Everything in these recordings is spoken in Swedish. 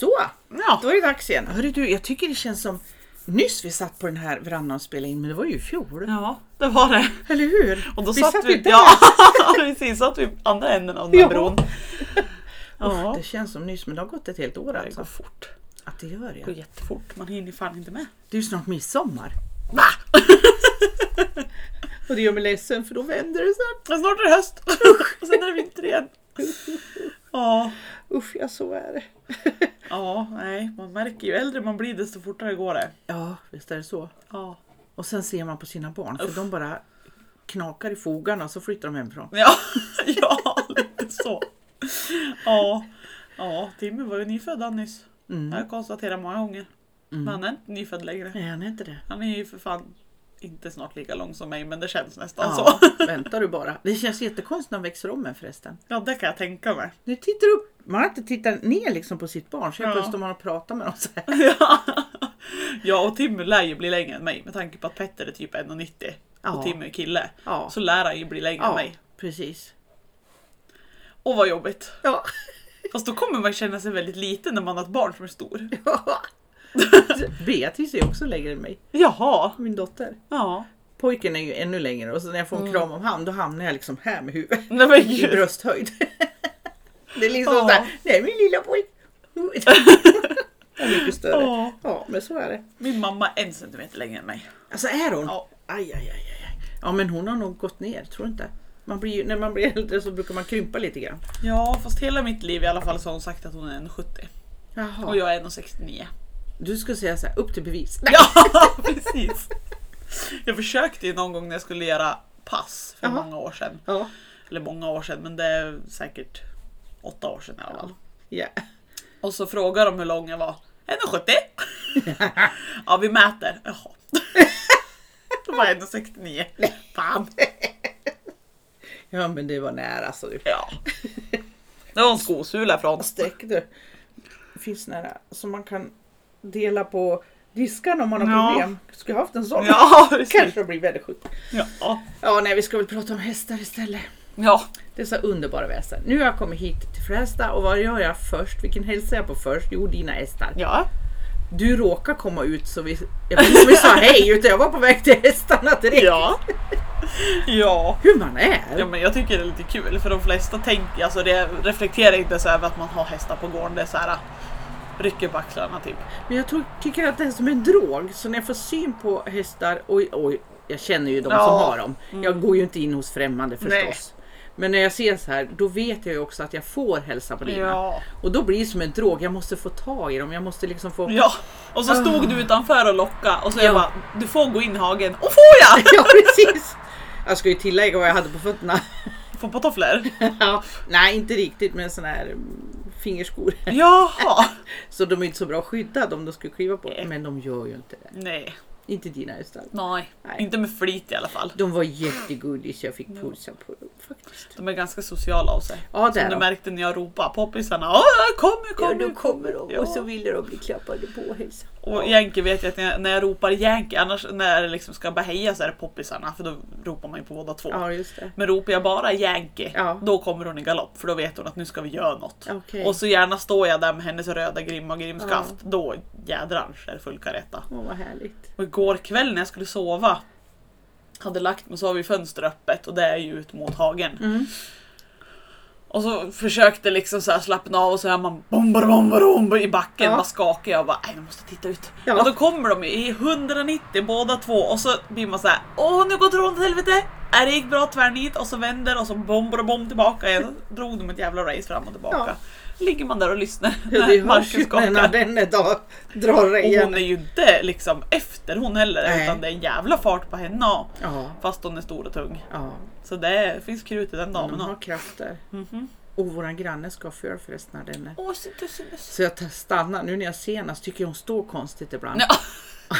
Så, Ja. då är det dags igen. Hörru du, jag tycker det känns som nyss vi satt på den här verandan och spelade in, men det var ju i fjol. ja, det var det. Eller hur? Och då vi satt satt vi, där. ja, precis, satt vi andra änden av den här bron. Ja. Det känns som nyss, men det har gått ett helt år det alltså. går fort. Att det gör Det ja. går jättefort, man hinner fan inte med. Det är ju snart midsommar. Va? Och det gör mig ledsen för då vänder det. Men snart är det höst och sen är det vinter igen. Ja, Usch ja, så är det. Ja, nej, man märker ju äldre man blir desto fortare går det. Ja, visst är det så. Ja, Och sen ser man på sina barn, för de bara knakar i fogarna och så flyttar de hemifrån. ja, ja lite så. Ja, ja, Timmy var ju nyfödd nyss. Mm. Det har jag konstaterat många gånger. Men han är inte nyfödd längre. Nej, han är inte det. Han är ju för fan inte snart lika lång som mig men det känns nästan Ja, så. väntar du bara. Det känns jättekonstigt när han växer om en förresten. Ja det kan jag tänka mig. Nu tittar du upp. Man har inte tittat ner liksom på sitt barn så helt Ja. plötsligt står man och pratar med dem så här. Ja. ja och Timmy lär ju bli längre än mig med tanke på att Petter är typ 1,90 Ja. och Timmy är kille. Ja, Så lär han ju bli längre än ja mig. precis. Och vad jobbigt. Ja. Fast då kommer man känna sig väldigt liten när man har ett barn som är stor. Beatrice är också längre än mig, Jaha. min dotter. Ja. Pojken är ju ännu längre och så när jag får en Mm. kram om han då hamnar jag liksom här med huvudet. Nej men I brösthöjd. Det är liksom Ja. såhär, nej min lilla pojk. Är mycket större. Ja. Ja men så är det. Min mamma är en centimeter längre än mig. Alltså är hon? Ja. Aj, aj, aj, aj. Ja men hon har nog gått ner, tror du inte? Man blir, när man blir äldre så brukar man krympa lite grann. Ja fast hela mitt liv i alla fall så har hon sagt att hon är 1,70. Jaha. Och jag är 1,69. Du ska säga så här, upp till bevis. Ja precis. Jag försökte ju någon gång när jag skulle göra pass för Jaha. många år sedan. Ja. Eller många år sedan men det är säkert åtta år sedan i alla fall. Och så frågar de hur lång jag var. 1,70. ja vi mäter. Jaha. Då var jag 1,69. Fan. Ja men det var nära så du. Ja. Det var en skosula från. Sträck du. Finns nära som man kan dela på diskarna om man har Ja. problem. Skulle jag haft en sån. Ja. Kanske blir väldigt sjukt. Ja. Ja nej vi ska väl prata om hästar istället. Ja. Så underbara väsen. Nu har jag kommit hit till Frästa och vad gör jag först? Vilken hälsar jag på först? Jo dina hästar. Ja. Du råkar komma ut så vi, jag vet inte om vi sa hej utan jag var på väg till hästarna direkt. Ja. Ja. Hur man är. Ja men jag tycker det är lite kul för de flesta tänker, alltså det reflekterar inte så över att man har hästar på gården. Det är så här rycker på axlarna typ. Men jag tror, tycker att det är som en drog. Så när jag får syn på hästar, oj, oj, jag känner ju de Ja. som har dem. Jag går ju inte in hos främmande förstås. Nej. Men när jag ser så här, då vet jag ju också att jag får hälsa på dina. Ja. Och då blir det som en drog. Jag måste få tag i dem. Jag måste liksom få... Ja. Och så stod du utanför och lockade och så Ja. jag bara, du får gå in i hagen. Och får jag? ja precis. Jag ska ju tillägga vad jag hade på fötterna. Får på tofflor? ja, nej, inte riktigt med såna här mm, fingerskor. Jaha. Så de är inte så bra skyddade om de skulle kliva på. Nej. Men de gör ju inte det. Nej. Inte dina hästar. Nej. Nej. Inte med flit i alla fall. De var jättegulliga så jag fick pussa på dem faktiskt. De är ganska sociala av sig. Ja, det Som du de. märkte när jag ropade poppisarna. Åh, kommer, kommer. Ja. ville de bli klappade på och hälsa. Och Yankee vet jag att när jag, när jag ropar Yankee, annars när jag liksom ska bara heja så är det poppisarna för då ropar man ju på båda två. Ja, just det. Men ropar jag bara Yankee, Ja. då kommer hon i galopp för då vet hon att nu ska vi göra något. Okej. Och så gärna står jag där med hennes röda grimma och grimskaft, Ja. då jädrans är det full kareta. Åh, vad härligt. Och igår kväll när jag skulle sova hade lagt mig så har vi fönster öppet och det är ju ut mot hagen. Mm. Och så försökte liksom så slappna av och så hör man bombar bombar bombar i backen. Ja. Bara skakar jag och bara, nej jag måste titta ut. Ja. Och då kommer de i 190 båda två och så blir man så här, åh nu går tråden åt helvete. Äh, det gick bra tvärnit och så vänder och så bombar och bom tillbaka igen. Drog de ett jävla race fram och tillbaka. Ligger man där och lyssnar Ja, när det hörs ju när skakar. den dag drar Och hon är ju inte liksom efter hon heller Nej. utan det är en jävla fart på henne. Ja, Fast hon är stor och tung. ja. Så det finns krut i den damen. De har krafter. Mhm. Och våran granne ska för förresten när den är. Åh, så tussines. Så jag stannar nu när jag senast tycker jag hon står konstigt ibland. Ja.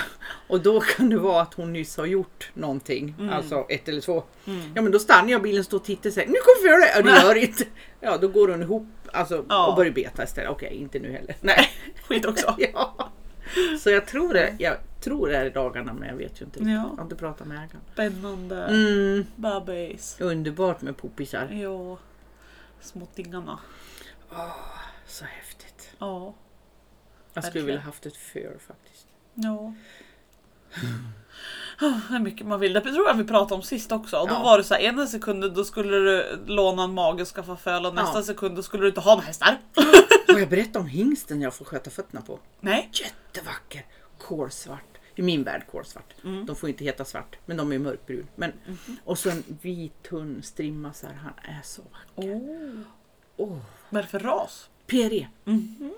Och då kan det vara att hon nyss har gjort någonting. Mm. Alltså ett eller två. Ja men då stannar jag bilen, står och tittar och säger nu kommer före. Ja det gör inte. Ja då går hon ihop alltså, Ja. och börjar beta istället. Okej inte nu heller. Nej. Skit också. Ja. Så jag tror det, jag tror det är i dagarna men jag vet ju inte. Ja. Jag har inte pratat med ägaren. Spännande. Mm, Babbis. underbart med poppisar. Ja. Småttingarna. Så häftigt. Ja. Jag skulle vilja haft ett för faktiskt. Ja. Är mycket man vill. Det tror jag vi pratade om sist också. Och då Ja. var det så här, ena sekunden då skulle du låna en mage och skaffa föl och nästa Ja. sekund då skulle du inte ha några hästar. Har jag berättat om hingsten jag får sköta fötterna på? Nej. Jättevacker! Kolsvart. I min värld kolsvart. Mm. De får inte heta svart, men de är mörkbrun. Men, Mhm. Och så en vit tunn strimma så här. Han är så vacker. Oh. Åh, Vad är det för ras? PRE. Mhm.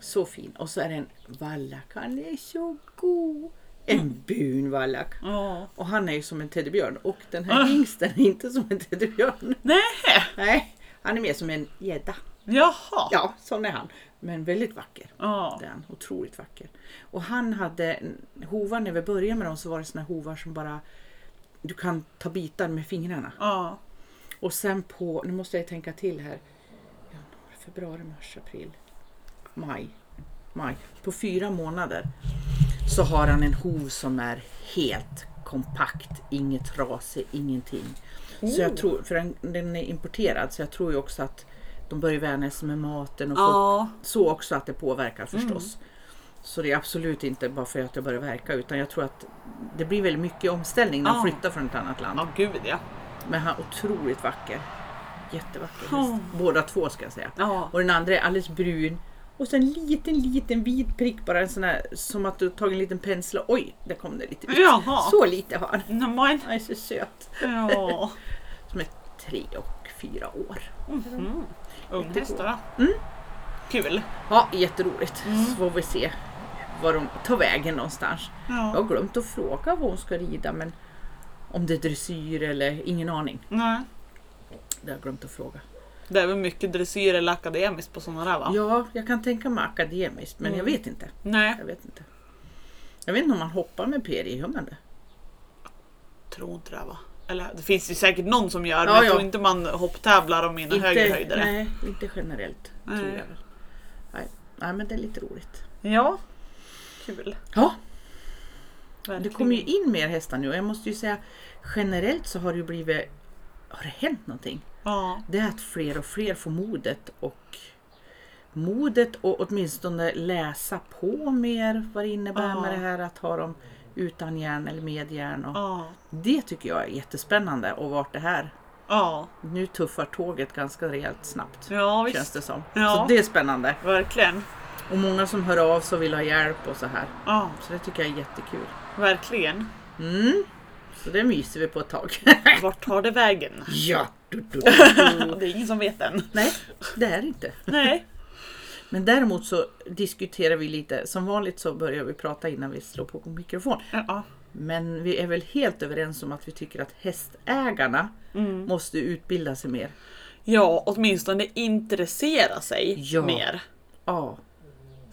Så fin. Och så är det en vallack. Han är så god. En brun vallack. Ja. Och han är ju som en teddybjörn. Och den här Ah. hingsten är inte som en teddybjörn. Nej. Nej, han är mer som en gädda. Jaha. Ja, sån är han. Men väldigt vacker. Ja. Han. Otroligt vacker. Och han hade, hovar när vi började med dem så var det såna hovar som bara du kan ta bitar med fingrarna. Ja. Och sen på, nu måste jag tänka till här. Januari, februari, mars, april, maj. Maj. På fyra månader så har han en hov som är helt kompakt. Inget trasig, ingenting. Så jag tror, för den, den är importerad så jag tror ju också att de börjar vänja sig med maten och folk Ja. så också att det påverkar förstås. Så det är absolut inte bara för att jag börjar verka utan jag tror att det blir väldigt mycket omställning när de Ja. flyttar från ett annat land. Ja, gud ja. Men han är otroligt vacker. Jättevacker häst. Båda två ska jag säga. Ja. Och den andra är alldeles brun. Och så en liten, liten vit prick bara. En sån här, som att du tagit en liten pensel och oj, där kom det lite vitt. Jaha. Så lite har han. Nämen. Han är så söt. Ja. Som är tre och fyra år. Mm. Unghästar va? Mm. Kul. Ja, jätteroligt. Mm. Så får vi se var de tar vägen någonstans. Jag har Ja. glömt att fråga vad hon ska rida men om det är dressyr eller ingen aning. Nej. Det har jag glömt att fråga. Det är väl mycket dressyr eller akademiskt på sådana där va? Ja, jag kan tänka mig akademiskt men jag Mm. vet inte. Nej. Jag vet inte. Jag vet inte om man hoppar med PRI, gör man det? Tror inte det va? Eller det finns ju säkert någon som gör men Ja, jag ja. tror inte man hopptävlar om mina högre höjder. Nej, inte generellt. Tror Nej. jag väl. Nej. nej, men det är lite roligt. Ja. Kul. Ja, det Verkligen. kommer ju in mer hästar nu och jag måste ju säga generellt så har det ju blivit har det hänt någonting? Ja. Det är att fler och fler får modet och modet och åtminstone läsa på mer vad det innebär Ja. med det här att ha dem utan järn eller med järn. Och Ja. Det tycker jag är jättespännande och vart det här Ja. Nu tuffar tåget ganska rejält snabbt. Ja Känns det som. Ja. Så det är spännande. Verkligen. Och många som hör av sig och vill ha hjälp och så här. Ja. Så det tycker jag är jättekul. Verkligen. Mm. Så det myser vi på ett tag. Vart tar det vägen? ja. Du, du, du. Det är ingen som vet än. Nej, det är det inte. Nej. Men däremot så diskuterar vi lite. Som vanligt så börjar vi prata innan vi slår på mikrofon. Ja. Men vi är väl helt överens om att vi tycker att hästägarna Mm. måste utbilda sig mer. Ja, åtminstone intressera sig Ja. mer. Ja,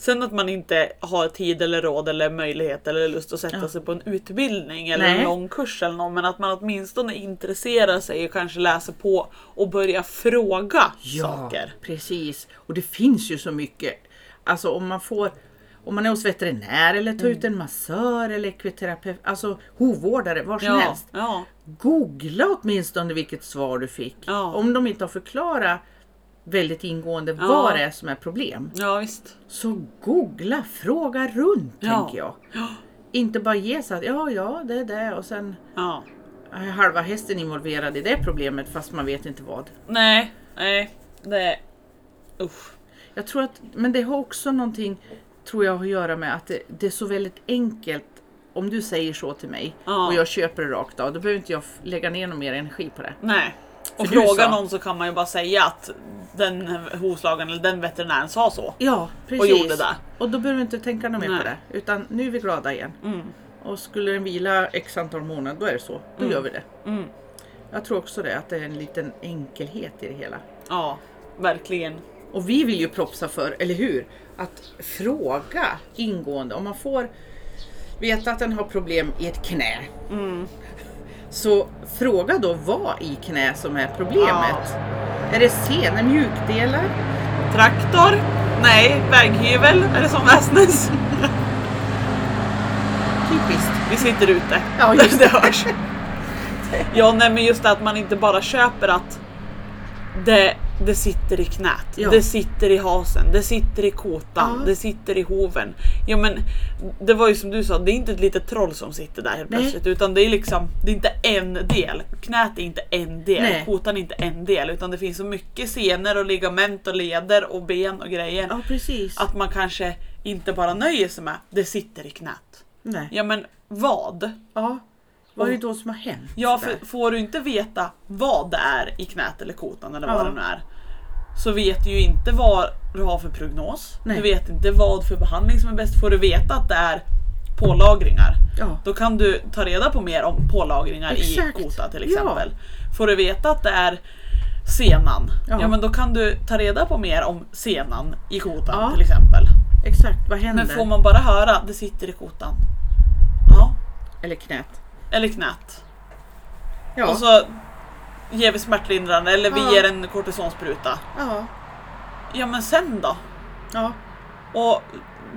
Sen att man inte har tid eller råd eller möjlighet eller lust att sätta Ja. sig på en utbildning eller Nej. en lång kurs eller något, men att man åtminstone intresserar sig och kanske läser på och börjar fråga Ja, saker. precis. Och det finns ju så mycket. Alltså om man får om man är hos veterinär eller tar Mm. ut en massör eller ekviterapeut, alltså hovvårdare, var som Ja, helst. ja, Googla åtminstone vilket svar du fick. Ja. Om de inte har förklarat väldigt ingående Ja. vad det är som är problem. ja visst. Så googla, fråga runt Ja. tänker jag. Inte bara ge sig att ja, ja, det är det och sen Ja. är halva hästen involverad i det problemet fast man vet inte vad. Nej, nej, det... Usch. Jag tror att, men det har också någonting, tror jag, att göra med att det, det är så väldigt enkelt. Om du säger så till mig Ja. och jag köper det rakt av, då behöver inte jag lägga ner någon mer energi på det. Nej. Och För du fråga sa- någon så kan man ju bara säga att den hovslagaren eller den veterinären sa så. Ja, precis. Och gjorde det. Och då behöver du inte tänka något mer på det. Utan nu är vi glada igen. Mm. Och skulle den vila x antal månader, då är det så. Då gör vi det. Mm. Jag tror också det, att det är en liten enkelhet i det hela. Ja, verkligen. Och vi vill ju propsa för, eller hur? Att fråga ingående. Om man får veta att den har problem i ett knä. Så fråga då vad i knä som är problemet. Är det senor, mjukdelar? Traktor? Nej, väghyvel? Är det som Väsnäs? Typiskt. Vi sitter ute. Ja, just det hörs. Ja, nej men just det att man inte bara köper att det det sitter i knät, Ja. det sitter i hasen, det sitter i kotan, Ja. det sitter i hoven. Ja men det var ju som du sa, det är inte ett litet troll som sitter där helt Nej. plötsligt utan det är liksom, det är inte en del. Knät är inte en del, Nej. kotan är inte en del utan det finns så mycket senor och ligament och leder och ben och grejer. Ja, precis. Att man kanske inte bara nöjer sig med, det sitter i knät. Nej. Ja men vad? Ja. Vad är det då som har hänt? Ja, för får du inte veta vad det är i knät eller kotan eller Ja. vad det nu är. Så vet du ju inte vad du har för prognos. Nej. Du vet inte vad för behandling som är bäst. Får du veta att det är pålagringar. Ja. Då kan du ta reda på mer om pålagringar Exakt. i kota till Ja. exempel. Får du veta att det är senan. Ja. Ja. men då kan du ta reda på mer om senan i kotan Ja. till exempel. Exakt, vad händer? Men får man bara höra det sitter i kotan. Ja. Eller knät. Eller knät. Ja. Och så ger vi smärtlindrande eller vi Ja. ger en kortisonspruta. ja. Ja men sen då? Ja. Och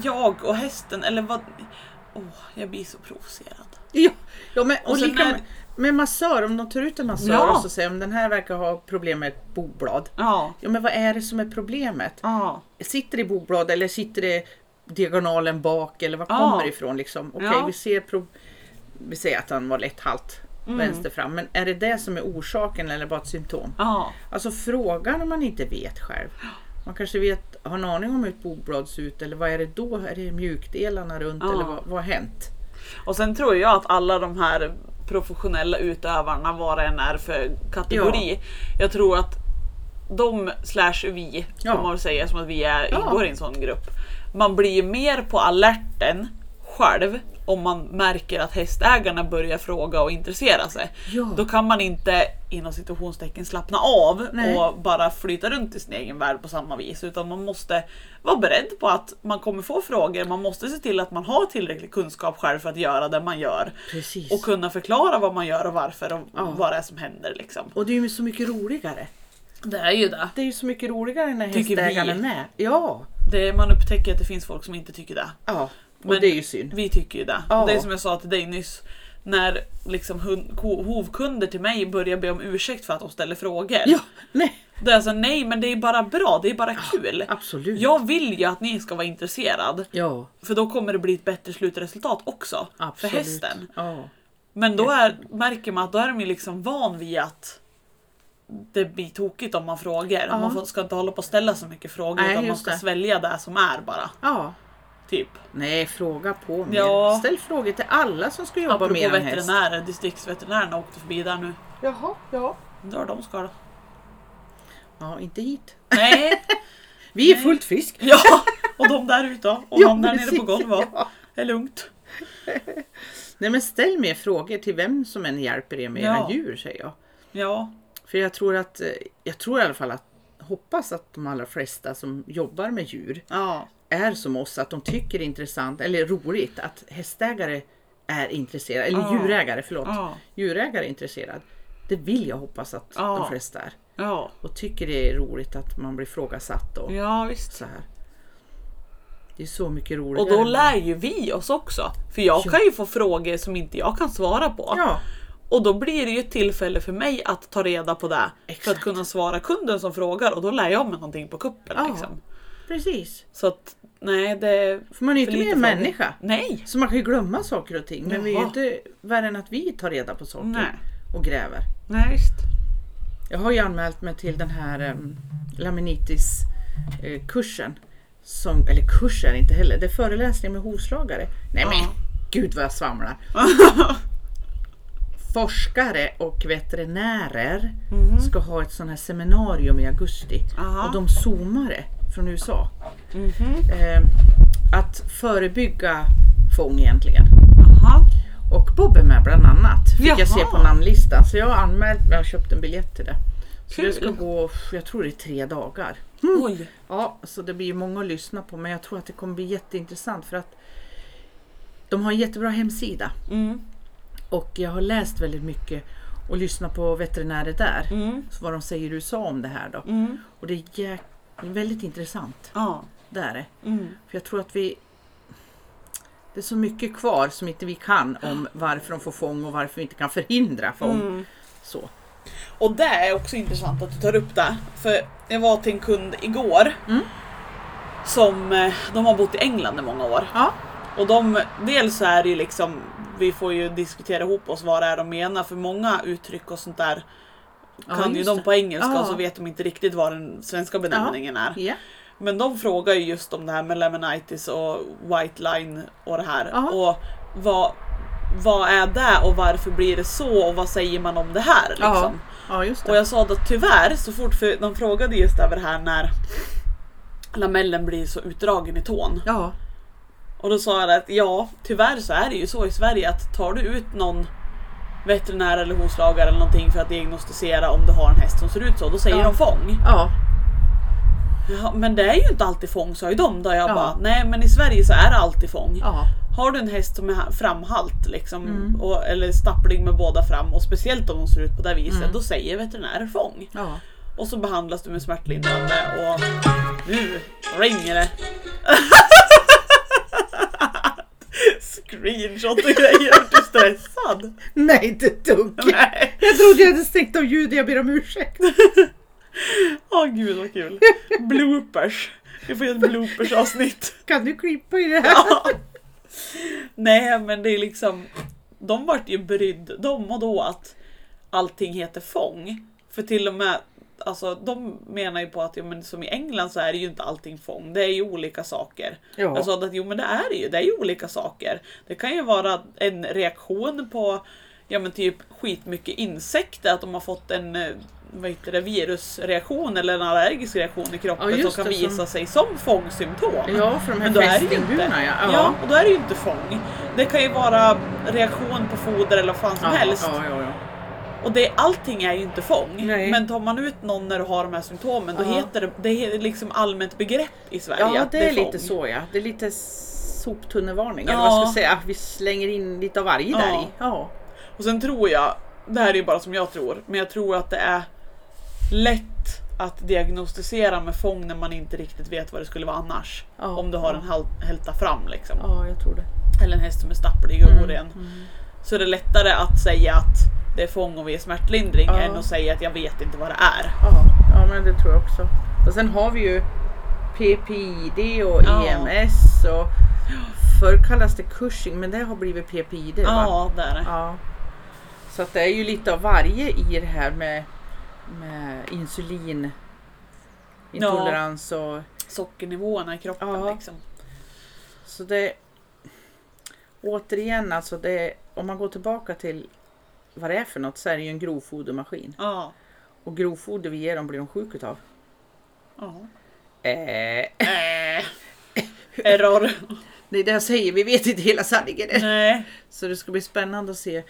jag och hästen eller vad? Åh, jag blir så provocerad. Ja, ja men, och, Och lika är- med, massör, om de tar ut en massör Ja. och så säger om den här verkar ha problem med ett bogblad. Ja. Ja men vad är det som är problemet? Ja. Sitter det i bogblad eller sitter det diagonalen bak eller var kommer det ifrån? Liksom? Okej, Ja. vi, ser pro- vi säger att han var lätt halt Mm. vänster fram, men är det det som är orsaken eller bara ett symptom? Ja. Alltså fråga när man inte vet själv. Man kanske vet, har en aning om hur ett bogblad ser ut eller vad är det då? Är det mjukdelarna runt Ja. eller vad, vad har hänt? Och sen tror jag att alla de här professionella utövarna, vad det än är för kategori. Jag tror att de slash vi, Ja. får man säga som att vi är, Ja. ingår i en sån grupp. Man blir mer på alerten själv om man märker att hästägarna börjar fråga och intressera sig. Ja. Då kan man inte inom situationstecken slappna av Nej. och bara flyta runt i sin egen värld på samma vis. Utan man måste vara beredd på att man kommer få frågor. Man måste se till att man har tillräcklig kunskap själv för att göra det man gör. Precis. Och kunna förklara vad man gör och varför och Ja. vad det är som händer. Liksom. Och det är ju så mycket roligare. Det är ju det. Det är ju så mycket roligare när Tycker hästägaren är med. Ja. det. Man upptäcker att det finns folk som inte tycker det. ja. Och Men det är ju synd. Vi tycker ju det. Ja. Det är som jag sa till dig nyss. När liksom hund, hovkunder till mig börjar be om ursäkt för att de ställer frågor. Ja, nej. Det är alltså nej men det är bara bra, det är bara kul. Absolut. Jag vill ju att ni ska vara intresserad. Ja, För då kommer det bli ett bättre slutresultat också. absolut. För hästen. Ja. Men då är, märker man att då är de ju liksom van vid att det blir tokigt om man frågar. Ja. Man ska inte hålla på och ställa så mycket frågor Nej, utan man ska det. svälja det som är bara. ja. Typ. Nej, fråga på mer. Ja. Ställ frågor till alla som ska jobba Apropå med en häst. veterinärer, distriktsveterinärerna åkte förbi där nu. Jaha, ja. Undrar de ska då. Ja, inte hit. Nej! Vi är Nej. fullt frisk. ja! Och de där ute? Och Ja, de där nere på golvet? Ja. Det är lugnt. Nej, men ställ mer frågor till vem som än hjälper er med era Ja. djur, säger jag. Ja. För jag tror att, eh, jag tror i alla fall att, hoppas att de allra flesta som jobbar med djur Ja. Är som oss, att de tycker det är intressant eller roligt att hästägare är intresserade, eller Ja. djurägare, förlåt. Ja. Djurägare är intresserad. Det vill jag hoppas att Ja. de flesta är. Ja. Och tycker det är roligt att man blir frågasatt och Ja visst. så här. Det är så mycket roligare. Och då lär ju vi oss också. För jag Ja. kan ju få frågor som inte jag kan svara på. Ja, Och då blir det ju ett tillfälle för mig att ta reda på det. För att Exakt. kunna svara kunden som frågar och då lär jag mig någonting på kuppen. Liksom. Precis. Så att nej det... För man är ju inte mer människa. Nej! Så man kan ju glömma saker och ting. Men vi är ju Jaha. inte värre än att vi tar reda på saker Nej. och gräver. Nej visst. Jag har ju anmält mig till den här um, laminitis eh, kursen. Som, eller kurs är det inte heller, det är föreläsning med hovslagare. Nej men Ja. gud vad jag svamlar. Forskare och veterinärer ska ha ett sånt här seminarium i augusti. Aha. Och de zoomare från USA. Mhm. Eh, att förebygga fång egentligen. Aha. Och Bob är med bland annat. Fick jag se Jaha. på namnlistan. Så jag har anmält mig och köpt en biljett till det. Så det ska Kul. gå, jag tror det är tre dagar. Oj. Ja, så det blir många att lyssna på. Men jag tror att det kommer bli jätteintressant för att de har en jättebra hemsida. Mm. Och jag har läst väldigt mycket och lyssnat på veterinärer där. Mm. Så vad de säger i USA om det här då. Mm. Och det är jäk- väldigt intressant. Ja. Det är det. Mm. För jag tror att vi... Det är så mycket kvar som inte vi kan om varför de får fång och varför vi inte kan förhindra fång. Mm. Så. Och det är också intressant att du tar upp det. För jag var till en kund igår. Mm. Som, eh, de har bott i England i många år. Ja. Och de, dels så är det ju liksom, vi får ju diskutera ihop oss vad det är de menar. För många uttryck och sånt där Ja, kan ju de det. på engelska Ja. och så vet de inte riktigt vad den svenska benämningen är. Ja. Men de frågar ju just om det här med lemonitis och white line och det här. Ja. Och vad, vad är det och varför blir det så och vad säger man om det här? Liksom. Ja. ja, just Och det. jag sa att tyvärr, så fort för de frågade just över det här när lamellen blir så utdragen i tån. Ja. Och då sa jag att ja, tyvärr så är det ju så i Sverige att tar du ut någon veterinär eller hovslagare eller någonting för att diagnostisera om du har en häst som ser ut så, då säger Ja. de fång. Ja. Ja, men det är ju inte alltid fång sa ju de då jag Ja. bara, nej men i Sverige så är det alltid fång. Ja. Har du en häst som är framhalt liksom, Mm. och, eller stapplig med båda fram och speciellt om de ser ut på det viset, Mm. då säger veterinärer fång. Ja. Och så behandlas du med smärtlindrande och nu ringer det. Screenshot och grejer, är du stressad? Nej, inte ett dugg. Nej. Jag trodde jag hade stängt av ljudet, jag ber om ursäkt. Åh gud vad kul. Bloopers. Vi får göra ett bloopers avsnitt. Kan du klippa i det här? Ja. Nej men det är liksom, de vart ju brydd, de och då att allting heter fång. För till och med, alltså de menar ju på att ja, men som i England så är det ju inte allting fång, det är ju olika saker. Ja. Jag sa att jo men det är det ju, det är ju olika saker. Det kan ju vara en reaktion på ja men typ skitmycket insekter, att de har fått en eh, vad heter det, virusreaktion eller en allergisk reaktion i kroppen Ja, som kan visa som- sig som fångsymptom. Ja, för de här Men då är det ju fästingburna inte. ja. Ja. och då är det ju inte fång. Det kan ju vara reaktion på foder eller vad fan som ja, helst. Ja, ja, ja. Och det, allting är ju inte fång. Nej. Men tar man ut någon när du har de här symptomen, då Ja. heter det, det är liksom allmänt begrepp i Sverige. ja att det är fång. lite så ja. Det är lite soptunnevarning. Eller Ja. vad ska jag säga? Vi slänger in lite av varje Ja. där i. Ja. Och sen tror jag, det här är ju bara som jag tror, men jag tror att det är lätt att diagnostisera med fång när man inte riktigt vet vad det skulle vara annars. Ja, Om du har ja. en hal- hälta fram liksom. ja, jag tror det. Eller en häst som är stapplig och Mm, oren. Så är det lättare att säga att det är fång och vi är smärtlindring Ja. än att säga att jag vet inte vad det är. Ja, ja, men det tror jag också. Och sen har vi ju PPID och Ja. EMS och förr kallas det Cushing men det har blivit PPID va? Ja, det är det. Ja. Så att det är ju lite av varje i det här med, med insulin intolerans och Sockernivåerna i kroppen Ja. liksom. så det återigen alltså det om man går tillbaka till vad det är för något så är det ju en grovfodermaskin Ja. och grovfoder vi ger dem blir de sjuka utav. ja. Eh, Äh. Error. det är det jag säger, vi vet inte hela sanningen. Nej. Så det ska bli spännande att se.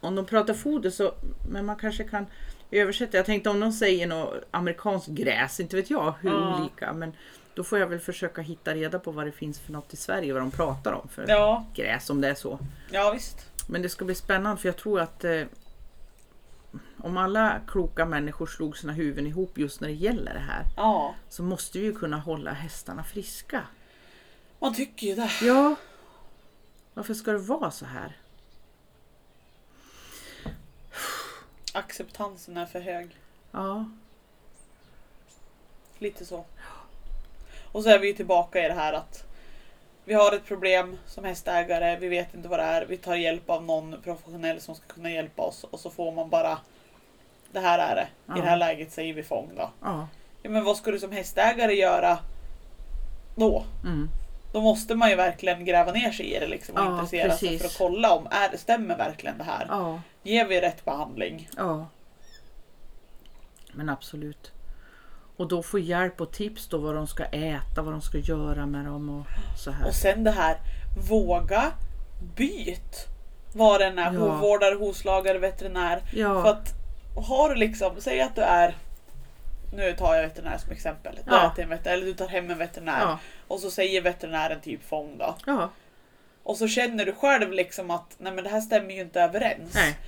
Om de pratar foder så, men man kanske kan översätta. Jag tänkte om de säger något amerikanskt gräs, inte vet jag hur Ja. olika. Men då får jag väl försöka hitta reda på vad det finns för något i Sverige, vad de pratar om för Ja, gräs om det är så. ja visst. Men det ska bli spännande för jag tror att eh, om alla kloka människor slog sina huvuden ihop just när det gäller det här Ja, så måste vi ju kunna hålla hästarna friska. man tycker ju det. Ja. Varför ska det vara så här? Acceptansen är för hög. Ja. Lite så. Och så är vi ju tillbaka i det här att vi har ett problem som hästägare, vi vet inte vad det är, vi tar hjälp av någon professionell som ska kunna hjälpa oss och så får man bara Det här är det. I Ja. det här läget säger vi fång då. Ja. Ja, men vad ska du som hästägare göra då? Mm. Då måste man ju verkligen gräva ner sig i det liksom och Ja, intressera sig precis. för att kolla om är det stämmer verkligen det här. Ja. Ger vi rätt behandling? Ja. Men absolut. Och då få hjälp och tips då vad de ska äta, vad de ska göra med dem och så här. Och sen det här, våga byt. Vad den är, Ja. hovvårdare, hovslagare, veterinär. Ja. För att har du liksom, säg att du är nu tar jag veterinär som exempel. Du, Ja. en veterinär, eller du tar hem en veterinär Ja. och så säger veterinären typ fång då. Ja. Och så känner du själv liksom att nej men det här stämmer ju inte överens. Nej.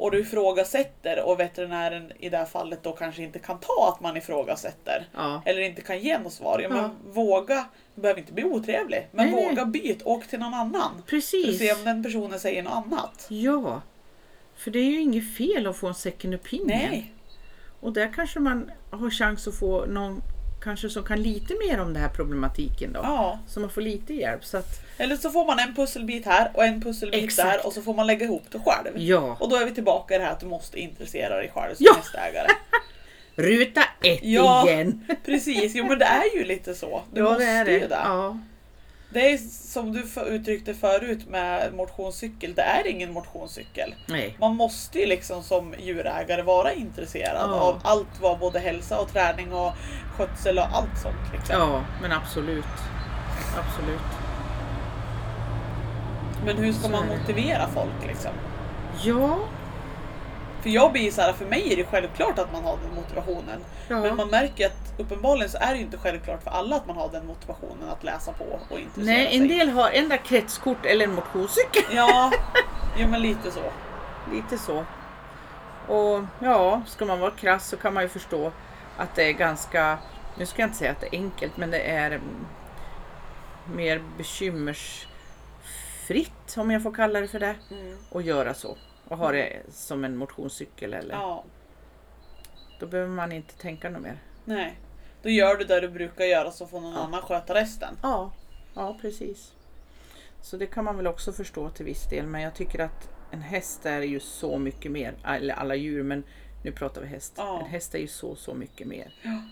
Och du ifrågasätter och veterinären i det här fallet då kanske inte kan ta att man ifrågasätter. Ja. Eller inte kan ge något svar. Ja, Ja. men våga, du behöver inte bli otrevlig, men Nej, nej. våga byt, åk till någon annan. För att Precis. se om den personen säger något annat. Ja. För det är ju inget fel att få en second opinion. Nej. Och där kanske man har chans att få någon kanske som kan lite mer om den här problematiken då. Ja. Så man får lite hjälp. Så att, Eller så får man en pusselbit här och en pusselbit Exakt. där och så får man lägga ihop det själv. ja. Och då är vi tillbaka i det här att du måste intressera dig själv som Ja. hästägare. Ruta ett Ja. igen. Precis, jo men det är ju lite så. Du ja, måste det är ju det. det. Ja. Det är som du uttryckte förut med motionscykel, det är ingen motionscykel. Nej. Man måste ju liksom som djurägare vara intresserad Ja. av allt vad både hälsa och träning och skötsel och allt sånt. Liksom. Ja, men absolut. Absolut. Men hur ska man motivera folk liksom? Ja. För jag blir så här, för mig är det självklart att man har den motivationen. ja. Men man märker att uppenbarligen så är det inte självklart för alla att man har den motivationen att läsa på och intressera Nej, sig. en del har enda kretskort eller en motionscykel. Ja, ja men lite så. Lite så. Och ja, ska man vara krass så kan man ju förstå att det är ganska, nu ska jag inte säga att det är enkelt, men det är mm, mer bekymmersfritt, om jag får kalla det för det, Mm. att göra så. Och ha det som en motionscykel eller, Ja, då behöver man inte tänka något mer. nej. Då gör du det du brukar göra så får någon Ja. annan sköta resten. Ja, ja precis. Så det kan man väl också förstå till viss del, men jag tycker att en häst är ju så mycket mer, eller alla djur, men nu pratar vi häst. Ja. En häst är ju så, så mycket mer. Ja.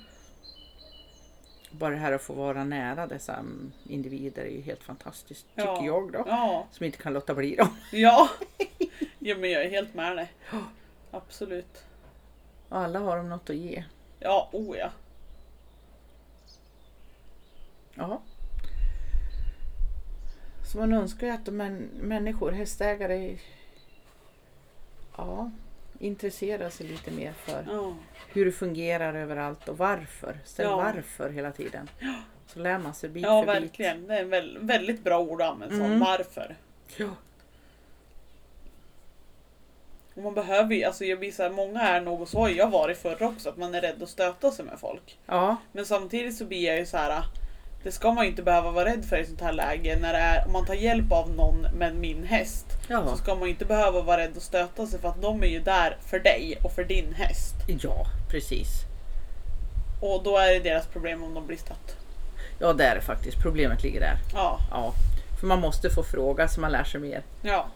Bara det här att få vara nära dessa individer är ju helt fantastiskt, tycker Ja. jag då. Ja, Som inte kan låta bli dem. ja. ja men jag är helt med dig. Absolut. Och alla har de något att ge. Ja, oh ja. Ja. Så man önskar ju att de män, människor, hästägare, ja, intresserar sig lite mer för ja. hur det fungerar överallt och varför. Ställ Ja. varför hela tiden. Så lär man sig bit Ja, för bit. verkligen. Det är väldigt bra ord att använda som Mm. varför. Ja. Och man behöver ju, alltså jag blir så här, många är nog, och så har jag varit förr också, att man är rädd att stöta sig med folk. ja, Men samtidigt så blir jag ju så här. Det ska man ju inte behöva vara rädd för i sånt här läge. När är, om man tar hjälp av någon med min häst. Så ja, ska man inte behöva vara rädd att stöta sig för att de är ju där för dig och för din häst. ja, precis. Och då är det deras problem om de blir stött. Ja, det är det faktiskt. Problemet ligger där. Ja, Ja, för man måste få fråga så man lär sig mer. ja,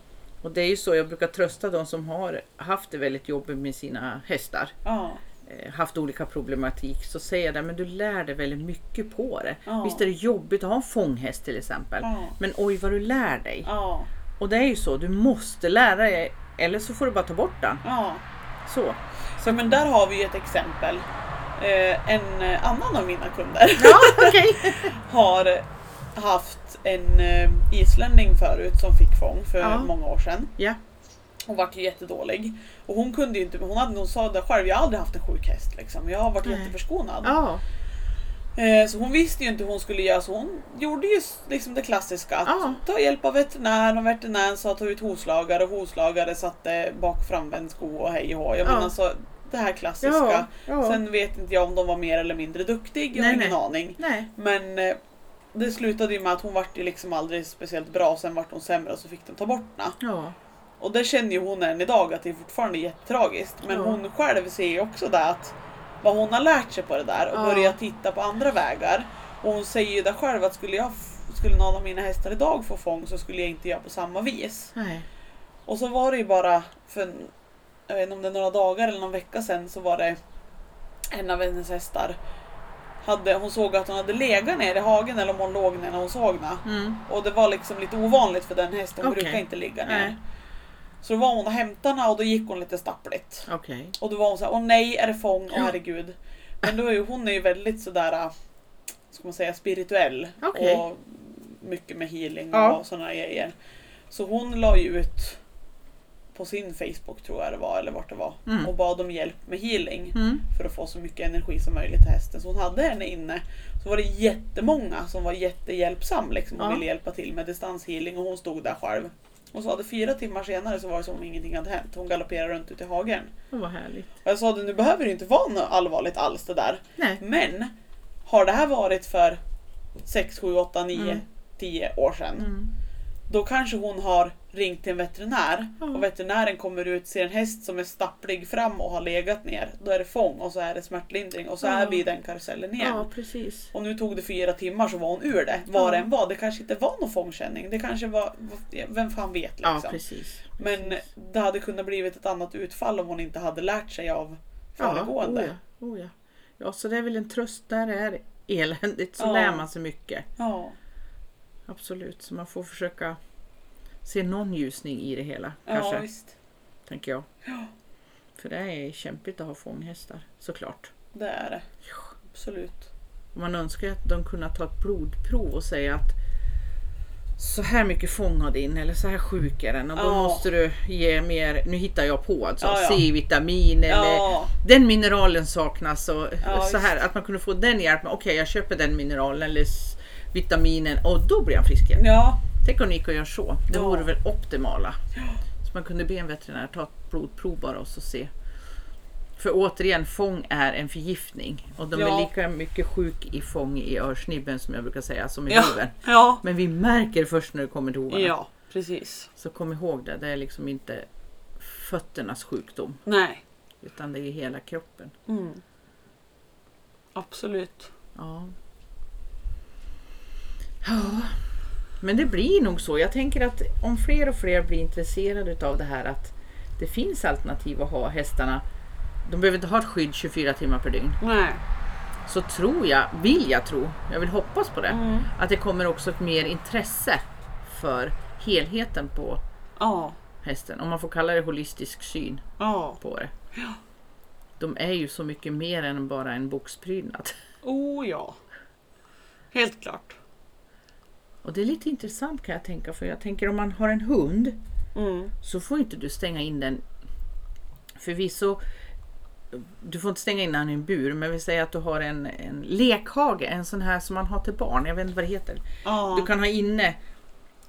Och det är ju så jag brukar trösta de som har haft det väldigt jobbigt med sina hästar. ja, eh, haft olika problematik så säger jag det, men du lär dig väldigt mycket på det. Ja. Visst är det jobbigt att ha en fånghäst till exempel. Ja. Men oj vad du lär dig. Och det är ju så, du måste lära dig eller så får du bara ta bort den. ja. Så. Så men där har vi ju ett exempel. Eh, en annan av mina kunder har haft en eh, islänning förut som fick fång för Ja. många år sedan. Ja. Hon vart ju jättedålig. Och hon kunde ju inte, hon, hade, hon sa det själv, jag har aldrig haft en sjuk häst. Liksom. Jag har varit Nej. jätteförskonad. Ja. Eh, så hon visste ju inte hur hon skulle göra så hon gjorde ju s- liksom det klassiska. Att Ja. ta hjälp av veterinären och veterinären sa ta ut hovslagare och hovslagare satte bak och framvänd sko och hej och hå. Jag Ja. menar så det här klassiska. Ja. ja. Sen vet inte jag om de var mer eller mindre duktig, jag har Nej, ingen nej. aning. Nej. Men eh, det slutade ju med att hon vart ju liksom aldrig speciellt bra, sen vart hon sämre och så fick de ta bort henne. Ja. Och det känner ju hon än idag att det är fortfarande jättetragiskt. Men Ja. hon själv ser ju också det att vad hon har lärt sig på det där och Ja. börjat titta på andra vägar. Och hon säger ju det själv att skulle, jag, skulle någon av mina hästar idag få fång så skulle jag inte göra på samma vis. Nej. Och så var det ju bara för, jag vet inte om det är några dagar eller någon vecka sedan så var det en av hennes hästar hade, hon såg att hon hade legat ner i hagen eller om hon låg ner när hon såg. Mm. Och det var liksom lite ovanligt för den hästen, hon Okej. brukar inte ligga ner. Nej. Så då var hon och hämtade henne och då gick hon lite stappligt. Okej. Och då var hon så här, åh nej, är det fång? Åh Ja. herregud. Men då är ju, hon är ju väldigt sådär, äh, ska man säga, spirituell. Okej. Och mycket med healing Ja. och sådana grejer. Så hon la ju ut på sin Facebook tror jag det var, eller vart det var. Mm. Och bad om hjälp med healing. Mm. För att få så mycket energi som möjligt till hästen. Så hon hade henne inne. Så var det jättemånga som var jättehjälpsam liksom, och Ja. ville hjälpa till med distanshealing och hon stod där själv. Och så hade fyra timmar senare så var det som om ingenting hade hänt. Hon galopperade runt ute i hagen. Oh, vad härligt. Och jag sa det, nu behöver det inte vara något allvarligt alls det där. Nej. Men har det här varit för 6, 7, 8, 9, Mm. 10 år sedan. Mm. Då kanske hon har ringt till en veterinär Ja. och veterinären kommer ut, ser en häst som är stapplig fram och har legat ner. Då är det fång och så är det smärtlindring och så är vi i den karusellen igen. Ja, precis. Och nu tog det fyra timmar så var hon ur det. Vad Ja. det än var. Det kanske inte var någon fångkänning. Det kanske var, vem fan vet Ja, liksom. precis. Men precis. det hade kunnat blivit ett annat utfall om hon inte hade lärt sig av föregående. Ja, oh ja, oh ja. ja, så det är väl en tröst när det är eländigt så Ja. lär man sig mycket. ja. Absolut, så man får försöka se någon ljusning i det hela. ja Kanske, visst. tänker jag. Ja. För det är kämpigt att ha fånghästar, såklart. Det är det. Absolut. Man önskar att de kunde ta ett blodprov och säga att så här mycket fång har din eller så här sjuk är den och då Ja. måste du ge mer, nu hittar jag på alltså, Ja, ja. C-vitamin eller Ja, den mineralen saknas och Ja, så här att man kunde få den hjälpen. Okej, jag köper den mineralen eller vitaminen och då blir han frisk igen. ja. Tänk om ni kan göra så. Det Ja. vore väl optimala. Ja. Så man kunde be en veterinär ta ett blodprov bara och så se. För återigen, fång är en förgiftning och de Ja. är lika mycket sjuk i fång i örsnibben som jag brukar säga som i Ja. huven. ja. Men vi märker först när det kommer till hovarna. Ja, precis. Så kom ihåg det, det är liksom inte fötternas sjukdom Nej. utan det är hela kroppen. Mm. Absolut. Ja. Ja, men det blir nog så. Jag tänker att om fler och fler blir intresserade av det här att det finns alternativ att ha hästarna. De behöver inte ha ett skydd 24 timmar per dygn. Nej. Så tror jag, vill jag tro, jag vill hoppas på det, Mm. att det kommer också ett mer intresse för helheten på Ja. hästen. Om man får kalla det holistisk syn Ja. på det. De är ju så mycket mer än bara en boxprydnad. Oh ja. Helt klart. Och det är lite intressant kan jag tänka för jag tänker om man har en hund Mm. så får inte du stänga in den förvisso du får inte stänga in den i en bur men vi säger att du har en, en lekhage, en sån här som man har till barn, jag vet inte vad det heter. Ja. Du kan ha inne,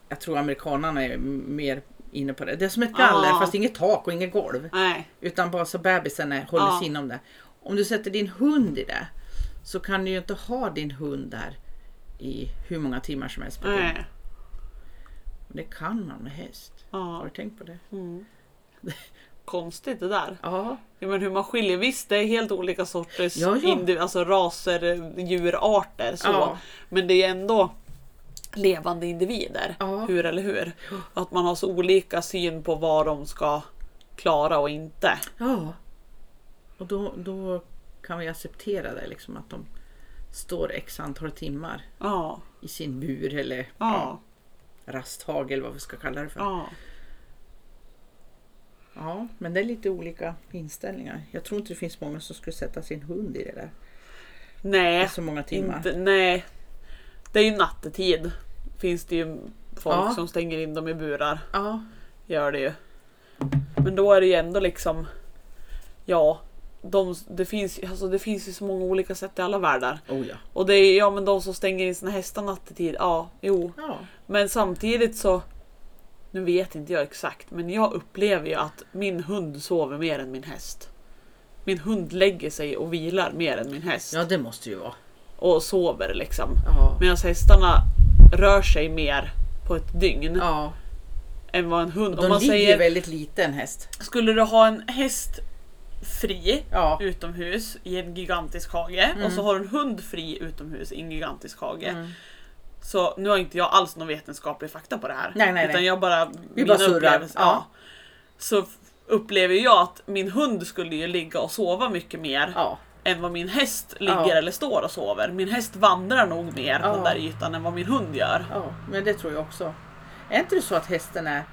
jag tror amerikanerna är mer inne på det, det är som ett galler Ja. fast inget tak och inget golv. Nej. Utan bara så bebisen är, håller sig inom det. Om du sätter din hund i det så kan du ju inte ha din hund där i hur många timmar som helst per dygn. Nej. Det kan man med häst. Har Ja. du tänkt på det? Mm. Konstigt det där. Ja, Ja, men hur man skiljer, visst det är helt olika sorters Ja, ja. alltså raser, djurarter så. Ja. Men det är ändå levande individer. Ja. Hur eller hur? Att man har så olika syn på vad de ska klara och inte. ja. Och då, då kan vi acceptera det liksom att de står x antal timmar Ja. i sin bur eller Ja. rasthage eller vad vi ska kalla det för. Ja. Ja, men det är lite olika inställningar. Jag tror inte det finns många som skulle sätta sin hund i det där. Nej. Så många timmar. Inte, nej. Det är ju nattetid. Finns det ju folk Ja. som stänger in dem i burar. Ja, Gör det ju. Men då är det ju ändå liksom. Ja. De, det, finns, alltså det finns ju så många olika sätt i alla världar. oh ja. Och det är ja men de som stänger in sina hästar nattetid. Ja, jo. ja. Men samtidigt så. Nu vet inte jag exakt men jag upplever ju att min hund sover mer än min häst. Min hund lägger sig och vilar mer än min häst. Ja, det måste ju vara. Och sover liksom. Ja. Medan hästarna rör sig mer på ett dygn ja. än vad en hund. De Om man ligger säger, väldigt lite en häst. skulle du ha en häst fri Ja. utomhus i en gigantisk hage och så har du en hund fri utomhus i en gigantisk hage. Mm. Så nu har inte jag alls någon vetenskaplig fakta på det här. Nej, nej, utan nej. jag bara... Vi bara surrar. upplevelser, Ja. Så upplever jag att min hund skulle ju ligga och sova mycket mer Ja. än vad min häst ligger Ja. eller står och sover. Min häst vandrar nog mer på Ja. den där ytan än vad min hund gör. ja, men det tror jag också. Är inte det så att hästen är...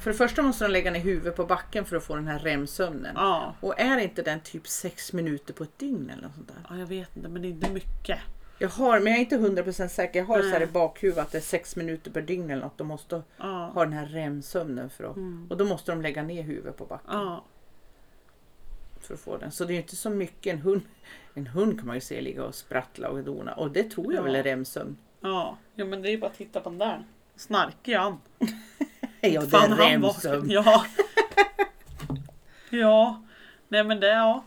För det första måste de lägga ner huvudet på backen för att få den här REM-sömnen. Ja. Och är inte den typ sex minuter på ett dygn eller något sånt där? ja, jag vet inte men det är inte mycket. Jag har, men jag är inte 100% säker. Jag har så här i bakhuvudet att det är sex minuter per dygn eller något. De måste Ja. ha den här REM-sömnen för att... Och då måste de lägga ner huvudet på backen Ja. för att få den. Så det är inte så mycket. En hund, en hund kan man ju se ligga och sprattla och dona. Och det tror jag Ja. väl är REM-sömn. Ja. ja men det är ju bara att titta på den där. Snarkig han. Ja, det Fan, är han var-. Ja. ja. Nej men det, ja.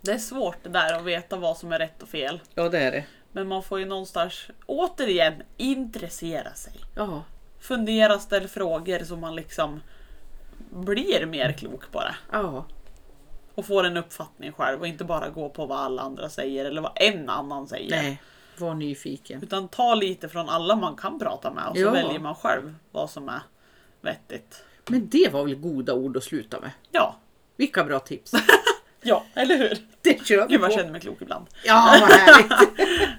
Det är svårt det där att veta vad som är rätt och fel. Ja, det är det. Men man får ju någonstans återigen intressera sig. Ja, fundera, ställ frågor så man liksom blir mer klok det. Ja. Och får en uppfattning själv och inte bara gå på vad alla andra säger eller vad en annan säger. Nej, var nyfiken. Utan ta lite från alla man kan prata med och så Ja. väljer man själv vad som är vettigt. Men det var väl goda ord att sluta med. Ja, Vilka bra tips. ja, eller hur? Det kör vi Gud jag känner mig klok ibland. Ja, vad härligt.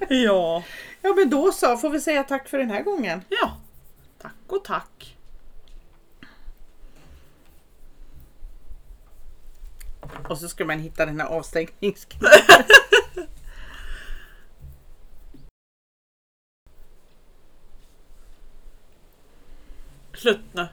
Ja. Ja, men då så. Får vi säga tack för den här gången. Ja. Tack och tack. Och så ska man hitta den här avstängningsknappen. Sluttna.